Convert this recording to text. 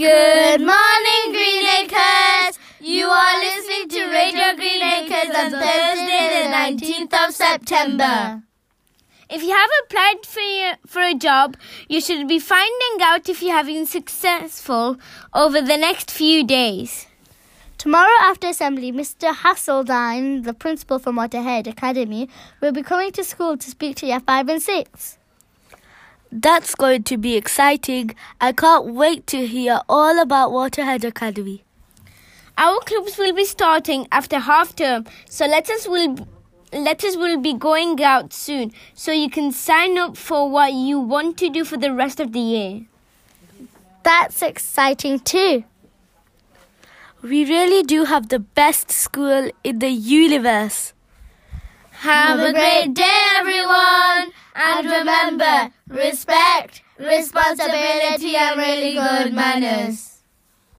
Good morning, Greenacres. You are listening to Radio Greenacres on Thursday, the 19th of September. If you have applied for, your, for a job, you should be finding out if you have been successful over the next few days. Tomorrow after assembly, Mr. Hasseldine, the principal from Waterhead Academy, will be coming to school to speak to year 5 and 6. That's going to be exciting. I can't wait to hear all about Waterhead Academy. Our clubs will be starting after half term, so letters will letters will be going out soon so you can sign up for what you want to do for the rest of the year. That's exciting too. We really do have the best school in the universe. Have a great day, remember, respect, responsibility, and really good manners.